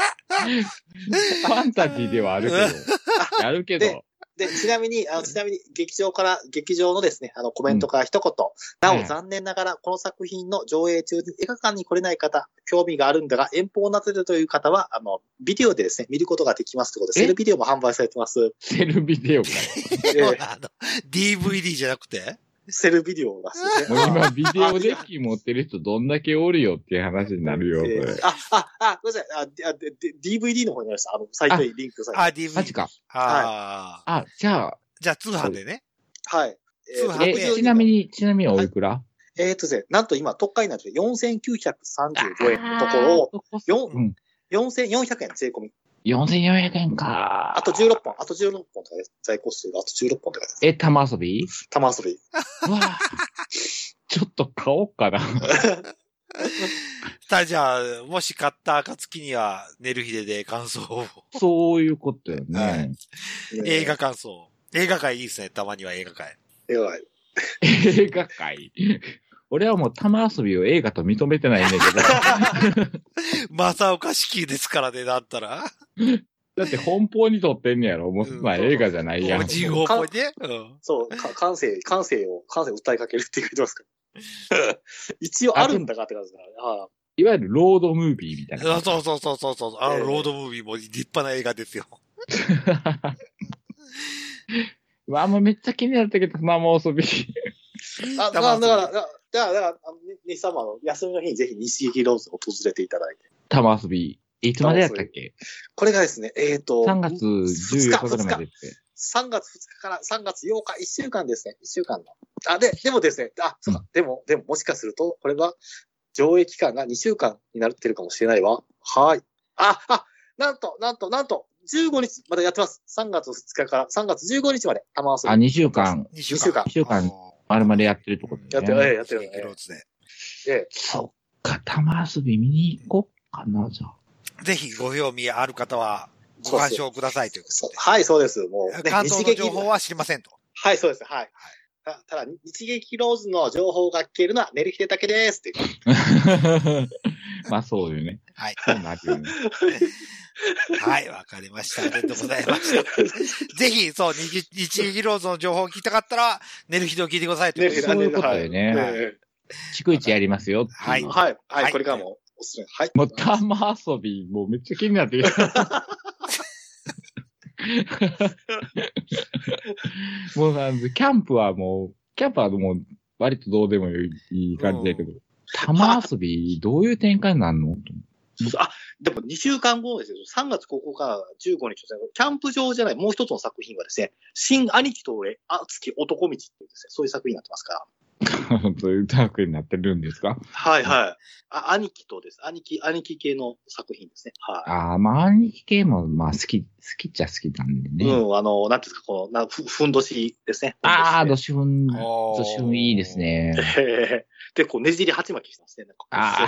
ファンタジーではあるけど。やるけど。で、ちなみに、あの、ちなみに、劇場から、劇場のですね、あの、コメントから一言。なお、はい残念ながら、この作品の上映中に映画館に来れない方、興味があるんだが、遠方なってるという方は、あの、ビデオでですね、見ることができますということで、え？セルビデオも販売されてます。セルビデオかよ。えあの、DVD じゃなくて？セルビデオらしいですね。もう今、ビデオデッキ持ってる人どんだけおるよっていう話になるよ、これえー。あ、あ、あ、ごめんなさい。あ、であでで DVD の方にありました。あの、サイトにリンクされて。あ、DVD。マジか。ああ。あ、じゃあ、じゃあ通販でね。はい。通販でえ、ちなみに、ちなみにおいくら？えーっとですね、なんと今、特価になって4935円のところを、うん。4400円税込み。4400円か。あと16本、あと16本とか在庫数があと16本って書いてます。え、玉遊び？玉遊び。うわちょっと買おうかな。さあじゃあ、もし買った暁には、寝る日でで感想を。そういうことよはねい。映画感想。映画界いいですね。たまには映画界。映画界。映画界。俺はもう玉遊びを映画と認めてないねんけど。正岡式ですからね、だったら。だって本邦に撮ってんねやろ。もう、まあ映画じゃないやん。人工っぽいね。うん。そう、か感性、感性を、感性を訴えかけるって言ってますから。一応あるんだかって感じだから。ああいわゆるロードムービーみたいな。あそうそうそうそうそう。あの、ええロードムービーも立派な映画ですよ。うわ、もうめっちゃ気になったけど、玉遊び。あ、だから、だから、だから、だから、様の休みの日にぜひ西劇ローズを訪れていただいて。玉遊び。いつまでやったっけ？これがですね、えっ、と、?3 月14日ぐらいまでって。3月2日から3月8日、1週間ですね。1週間の。あ、で、でもですね、あ、そうか、でも、でももしかすると、これは、上映期間が2週間になってるかもしれないわ。はい。あ、あ、なんと、なんと、なんと、15日までやってます。3月2日から3月15日まで、玉遊あ、び。2週間、2週間2週間丸々やってるってことやってる。やってる、ヒローズで。ええそっか、玉遊び見に行こうかな、じゃあ。ぜひご興味ある方は、ご鑑賞くださいということそうはい、そうです。もう、で。関東の情報は知りませんと。はい、そうです。はい。たただ、日劇ローズの情報が聞けるのは、寝る日でだけです。っていう。まあそうよね。はい。そうなるよね。はい、わかりました。ありがとうございました。ぜひ、そう、日日劇ローズの情報を聞きたかったら、寝る日でを聞いてくださいということで。そういうことよねはいえ逐一やりますよ。はいえはい、はい、はいこれからもおすすめ。はい。もう玉遊び、もうめっちゃ気になってきた。もうなんで、キャンプはもう、キャンプはもう、割とどうでもいい感じだけど、玉遊び、どういう展開になるの？あ、でも2週間後ですよ。3月9日から15日ですね。キャンプ場じゃない、もう一つの作品はですね、新兄貴と俺、熱き男道っていうですね、そういう作品になってますから。そういうタークになってるんですか？はいはい。あ、兄貴とです。兄貴、兄貴系の作品ですね。はああ、まあ、兄貴系も、まあ、好き、好きっちゃ好きなんでい。ね。うん、あの、なんていうんですか、この、なふ、ふんどしですね。ああ、どどしふん、どしふんいいですね。えーで、こう、ねじり鉢巻きしてますね。なんかあ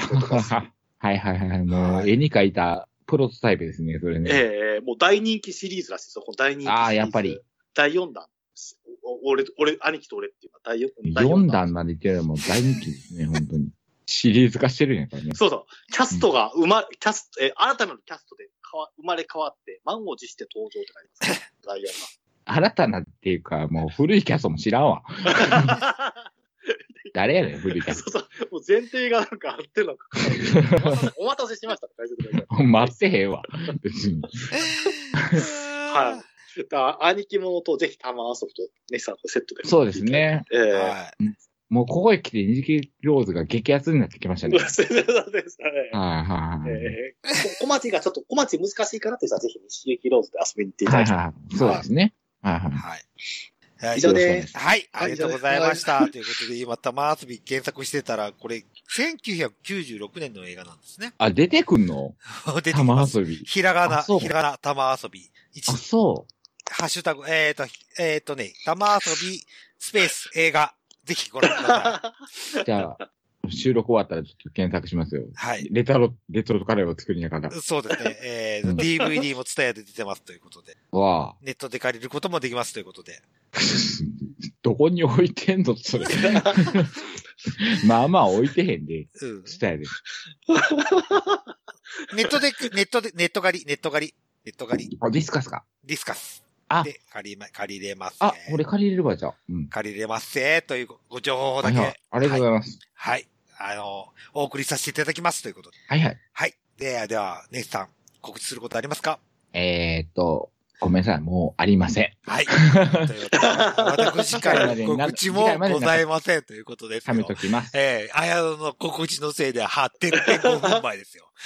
あ、はいはいはい。もう、はい絵に描いたプロトタイプですね、それね。ええもう大人気シリーズらしいですよ。この大人気シリーズ。あーやっぱり。第4弾。お俺、俺、兄貴と俺っていうのは第4 4段まで言っても大人気ですね、本当に。シリーズ化してるんやからね。そうそう。キャストが生ま、キャスト、えー新たなるキャストで変わ生まれ変わって、満を持して登場って書いてます、ね。ダイヤ新たなっていうか、もう古いキャストも知らんわ。が。誰やねん、古いキャスそうそう。もう前提がなんかあってんのか。お待たせお待たせしましたって書いてください。ト。待ってへんわ。別に。はい。だ兄貴ものとぜひ玉遊びとネさんとセットで。そうです。ね。ええはい。もうここへ来て二次ローズが激アツになってきましたね。そうですね。はいはいはい。えー、小町がちょっと、小町難しいからって人はぜひ西劇ローズで遊びに行っていただきたい。はいはい。そうですね。はいはい。はい。はい以上です。はい、ありがとうございました。ということで、今、玉遊び検索してたら、これ、1996年の映画なんですね。あ、出てくんの？出てきます。玉遊び。ひらがな、ひらがな、玉遊び。一あ、そハッシュタグ、えっ、ー、と、えっ、ー、とね、玉遊び、スペース、映画。ぜひご覧くださう。じゃあ、収録終わったらちょっと検索しますよ。い。はい。レトロ、レトロカレーを作りながら。そうですね。えーうん DVD も伝えで出てますということで。わあ。ネットで借りることもできますということで。どこに置いてんのそれ。まあまあ置いてへんで。うん。したやで。ネットで、ネットで、ネット借り、ネット借り、ネット借り、あ、ディスカスか。ディスカス。あで、借りま、借りれます、ね。あ、俺借りれるわ、じゃあ。うん。借りれますせというごご情報だけ。はいはい。ありがとうございます。はい。あの、お送りさせていただきますということで。はいはい。はい。では、では、ネスさん、告知することありますか？えーっと、ごめんなさい。もうありません。はい。ということで、私からの告知もございませんということですよ貯めときます。ええあやのの告知のせいで、はってって5分前ですよ。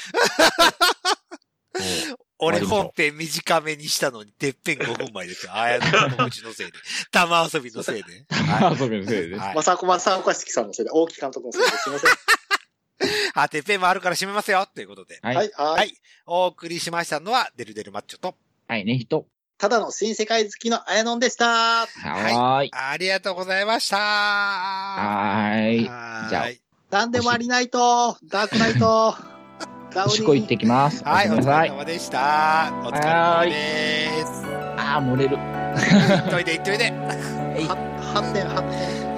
俺本編短めにしたのに、てっぺん5分前ですよ。あやのの告知のせいで。玉遊びのせいで。は遊びのせいでまさこまさおかしきさんのせいで、大木監督のせいですいません。あ、てっぺんもあるから閉めますよ。ということで。は。はいい、は。はいい。お送りしましたのは、デルデルマッチョと、はいね、人。ただの新世界好きのあやのんでした。はーい。ありがとうございました。はーい。はじゃあい。なんでもありないと、ダークナイト、おしっこ行ってきます。はい、お疲。れ様でした。お疲れ様です。あー、漏れる。行っといで行っと いで。は発展、発展。